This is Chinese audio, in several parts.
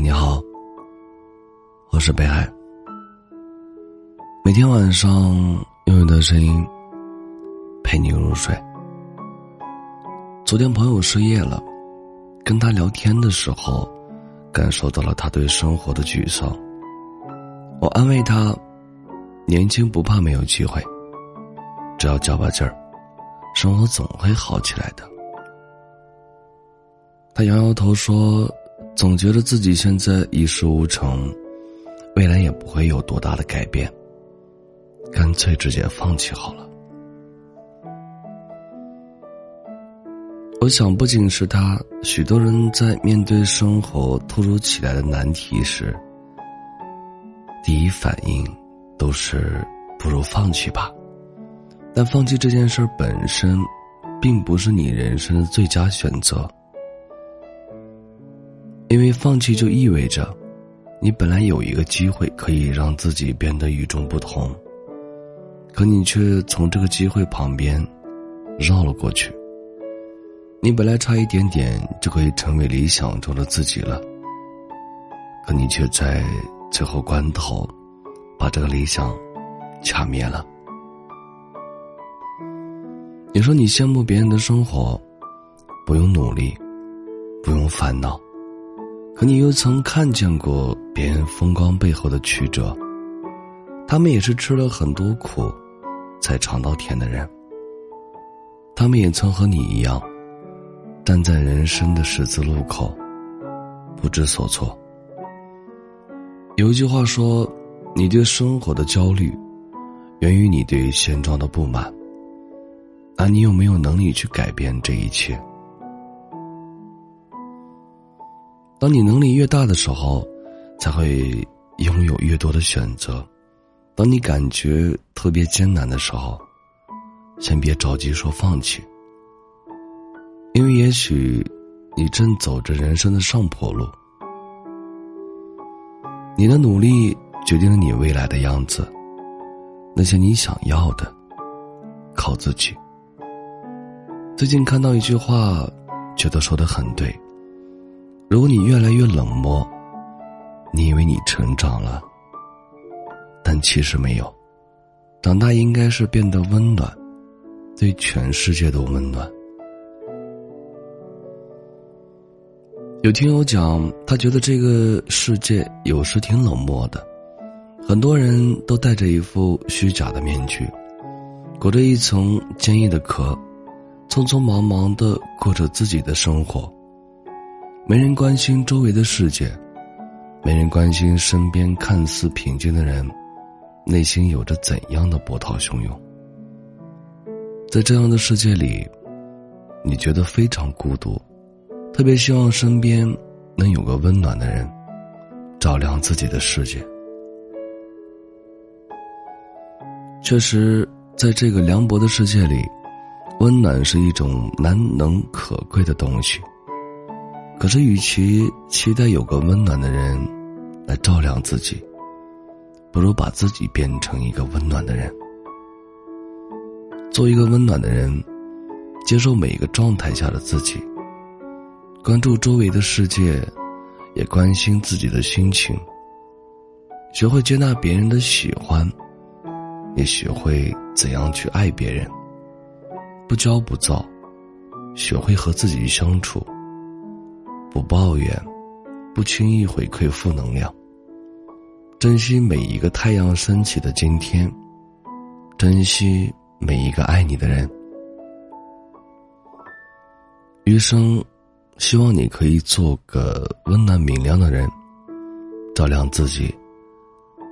你好，我是北海。每天晚上用我的声音陪你入睡。昨天朋友失业了，跟他聊天的时候，感受到了他对生活的沮丧。我安慰他：“年轻不怕没有机会，只要较把劲儿，生活总会好起来的。”他摇摇头说：“总觉得自己现在一事无成，未来也不会有多大的改变。”干脆直接放弃好了。我想，不仅是他，许多人在面对生活突如其来的难题时，第一反应都是不如放弃吧。但放弃这件事本身，并不是你人生的最佳选择，因为放弃就意味着，你本来有一个机会可以让自己变得与众不同。可你却从这个机会旁边绕了过去。你本来差一点点就可以成为理想中的自己了，可你却在最后关头把这个理想掐灭了。你说你羡慕别人的生活，不用努力，不用烦恼，可你又曾看见过别人风光背后的曲折，他们也是吃了很多苦。才尝到甜的人，他们也曾和你一样，站在人生的十字路口，不知所措。有一句话说：“你对生活的焦虑，源于你对现状的不满。”那你有没有能力去改变这一切？当你能力越大的时候，才会拥有越多的选择。当你感觉特别艰难的时候，先别着急说放弃，因为也许你正走着人生的上坡路。你的努力决定了你未来的样子，那些你想要的，靠自己。最近看到一句话，觉得说的很对：如果你越来越冷漠，你以为你成长了。但其实没有，长大应该是变得温暖，对全世界都温暖。有听友讲，他觉得这个世界有时挺冷漠的，很多人都戴着一副虚假的面具，裹着一层坚硬的壳，匆匆忙忙的过着自己的生活，没人关心周围的世界，没人关心身边看似平静的人。内心有着怎样的波涛汹涌？在这样的世界里，你觉得非常孤独，特别希望身边能有个温暖的人，照亮自己的世界。确实，在这个凉薄的世界里，温暖是一种难能可贵的东西。可是，与其期待有个温暖的人来照亮自己，不如把自己变成一个温暖的人，做一个温暖的人，接受每一个状态下的自己，关注周围的世界，也关心自己的心情。学会接纳别人的喜欢，也学会怎样去爱别人。不骄不躁，学会和自己相处。不抱怨，不轻易回馈负能量。珍惜每一个太阳升起的今天，珍惜每一个爱你的人。余生，希望你可以做个温暖明亮的人，照亮自己，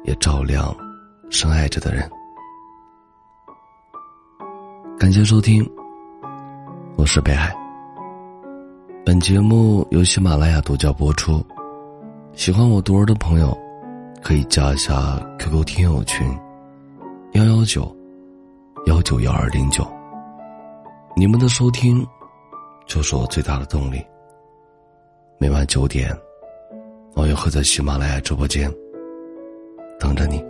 也照亮深爱着的人。感谢收听，我是北海。本节目由喜马拉雅独家播出，喜欢我读儿的朋友。可以加一下 QQ 听友群，幺幺九幺九幺二零九。你们的收听，就是我最大的动力。每晚九点，我也会在喜马拉雅直播间等着你。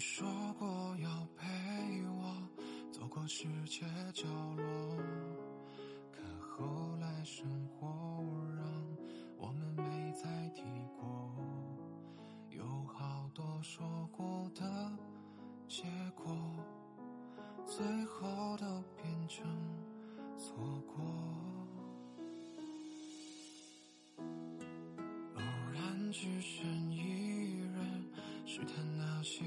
你说过要陪我走过世界角落，可后来生活让我们没再提过，有好多说过的结果，最后都变成错过。偶然只剩一人试探那些。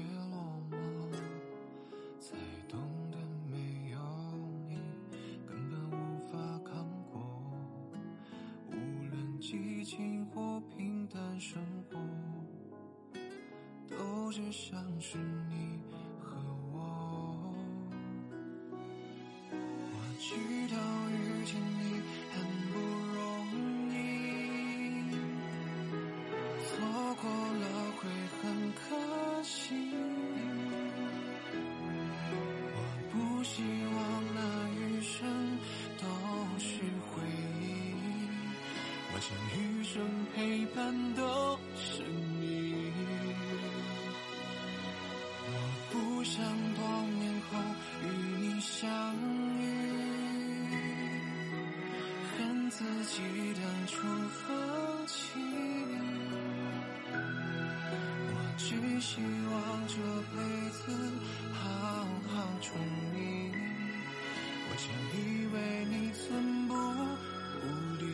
激情或平淡生活，都只想是你和我。我知道遇见你我想余生陪伴都是你。我不想多年后与你相遇，恨自己当初放弃。我只希望这辈子好好宠你，我曾以为你寸步不离，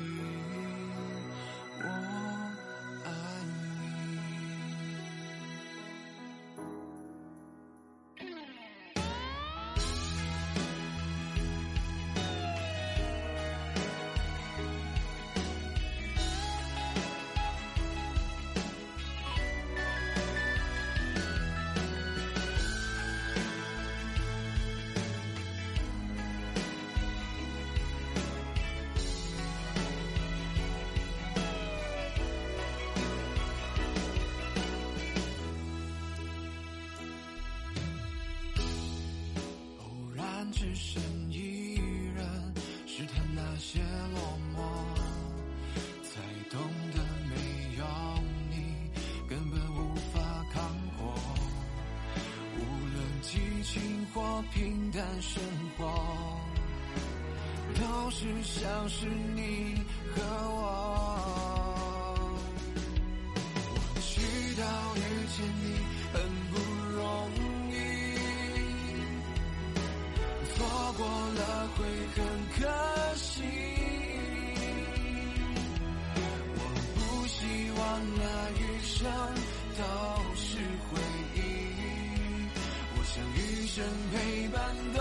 然只剩一人，试探那些落寞，才懂得没有你根本无法扛过。无论激情或平淡生活，都是像是你和。我过了会很可惜。我不希望那余生都是回忆，我想余生陪伴都